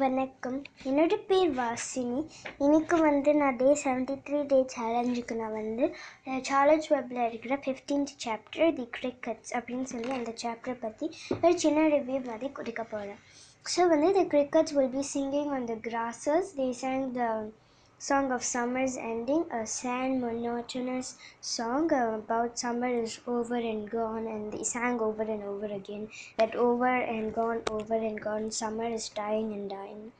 வணக்கம். என்னோட பேர் வாசினி. இன்னைக்கு வந்து நான் டே செவன்ட்டி த்ரீ டே சேலஞ்சுக்கு நான் வந்து சார்லஸ் வெப்பில் இருக்கிற ஃபிஃப்டீன்த் சாப்டர் தி கிரிக்கெட்ஸ் அப்படின்னு சொல்லி அந்த சாப்டரை பற்றி ஒரு சின்ன ரிவ்யூ மாதிரி கொடுக்க போகிறேன் ஸோ வந்து the crickets will be singing on the grasses they sang the song of summer's ending, a sad, monotonous song about summer is over and gone, and they sang over and over again that over and gone, over and gone, summer is dying and dying.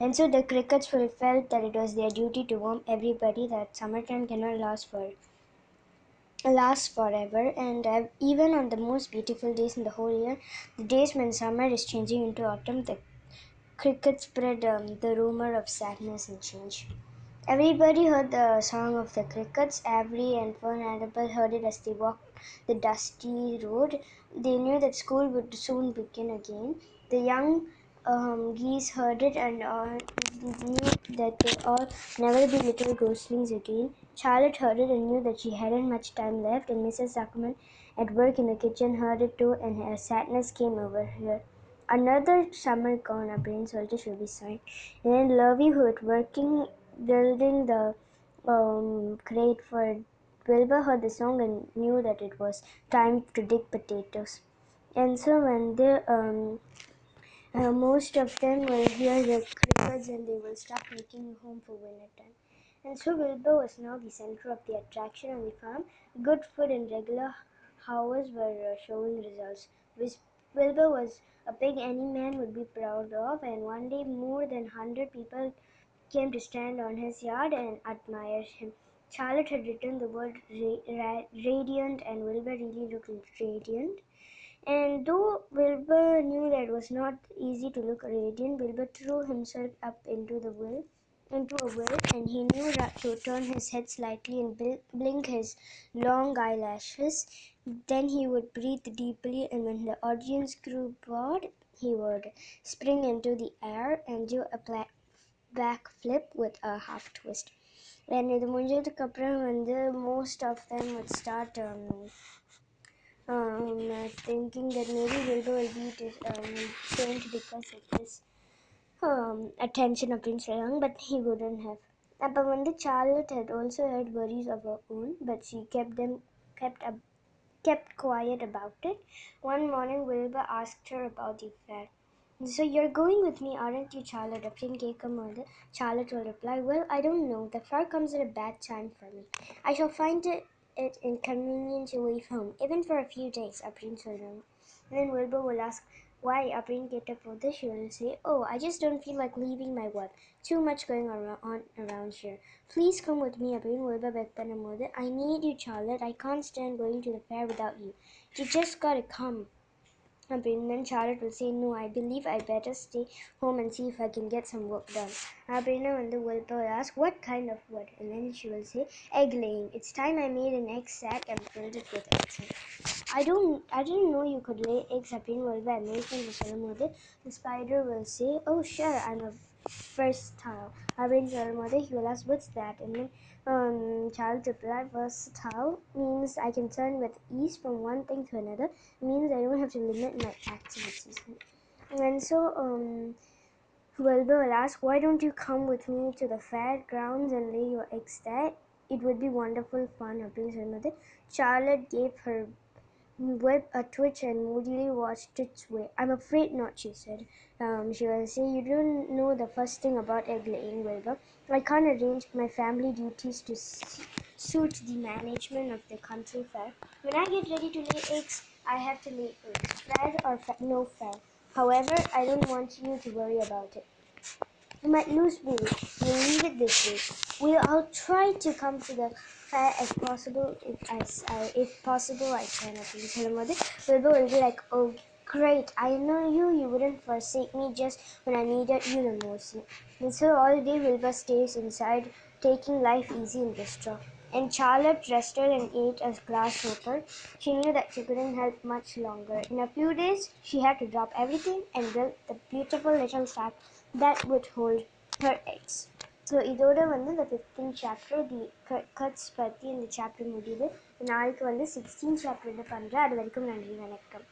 And so the crickets felt that it was their duty to warn everybody that summertime cannot last for last forever and even on the most beautiful days in the whole year the days when summer is changing into autumn the crickets spread um, the rumor of sadness and change Everybody heard the song of the crickets. Avery and Fernandel heard it as they walked the dusty road. They knew that school would soon begin again. The young um, geese heard it and uh, knew that they all never be little goslings again. Charlotte heard it and knew that she hadn't much time left, and Mrs. Zuckerman at work in the kitchen heard it too, and her sadness came over her. Another summer gone, a brain soldier should be signed. And then Lurvy, who was working building the um, crate for Wilbur heard the song and knew that it was time to dig potatoes. And so when they, um, uh, most of them will hear the crickets and they will start making a home for winter time. And so Wilbur was now the center of the attraction on the farm. Good food and regular hours were uh, showing results. Wilbur was a pig any man would be proud of, and one day more than 100 people came to stand on his yard and admire him. Charlotte had written the word ra- ra- radiant, and Wilbur really looked radiant. And though Wilbur knew that it was not easy to look radiant, Wilbur threw himself up into the will, into a will, and he knew that to turn his head slightly and bl- blink his long eyelashes. Then he would breathe deeply, and when the audience grew bored, he would spring into the air and do a pla- back flip with a half twist. And இது முடிஞ்சதுக்கு அப்புறம் வந்து most of them would start um, um, thinking that maybe Wilbur will be dis- um, changed because of this um, attention அப்படின்னு சொல்லுவாங்க but he wouldn't have அப்போ வந்து Charlotte had also had worries of her own but she kept them kept up kept quiet about it. One morning, Wilbur asked her about the fair. So you're going with me, aren't you, Charlotte? Aprinkekamurda. Charlotte will reply, Well, I don't know. The fair comes at a bad time for me. I shall find it, it inconvenient to leave home, even for a few days, Aprin will know. Then Wilbur will ask, Why, Aprin Ketapoda? She and say, Oh, I just don't feel like leaving my web. Too much going on around here. Please come with me, Aprin Wilbur mother.' I need you, Charlotte. I can't stand going to the fair without you. You just gotta come. அப்படின்னு then Charlotte will say, No, I believe I better stay home and see if I can get some work done. அப்படின்னு வந்து Wilbur will ask, What kind of work? And then she will say, Egg laying. It's time I made an egg sack and filled it with eggs. I don't, I didn't know you could lay eggs அப்படின்னு Wilbur amazing சொல்லும்போது the spider will say, Oh, sure, I'm a versatile. Abin Mother, he will ask what's that? And then um, child replied, versatile means I can turn with ease from one thing to another. It means I don't have to limit my activities. And so um, Huelba will ask, why don't you come with me to the fairgrounds and lay your eggs there? It would be wonderful fun, Abin's mother. Charlotte gave her whip a twitch and moodily watched its way. I'm afraid not, she said. Um, she will say, You don't know the first thing about egg laying, Wilbur. I can't arrange my family duties to suit the management of the country fair. When I get ready to lay eggs, I have to lay eggs, fair or fa- no fair. However, I don't want you to worry about it. You might lose weight. We'll leave it this way we I'll try to come to the fair as possible. If I if possible, I try not to be telemodic. Bilbo will be like, oh great, I know you. You wouldn't forsake me just when I needed you the most. And so all day Wilbur stays inside, taking life easy in Bristol. And Charlotte rested and ate a grasshopper. She knew that she couldn't help much longer. In a few days, she had to drop everything and build the beautiful little shack that would hold her eggs. So இதோட வந்து இந்த fifteen chapter தி cuts பற்றி இந்த chapter முடியுது. நாளைக்கு வந்து sixteen chapter இது பண்ணுறேன் அது வரைக்கும் நன்றி வணக்கம்.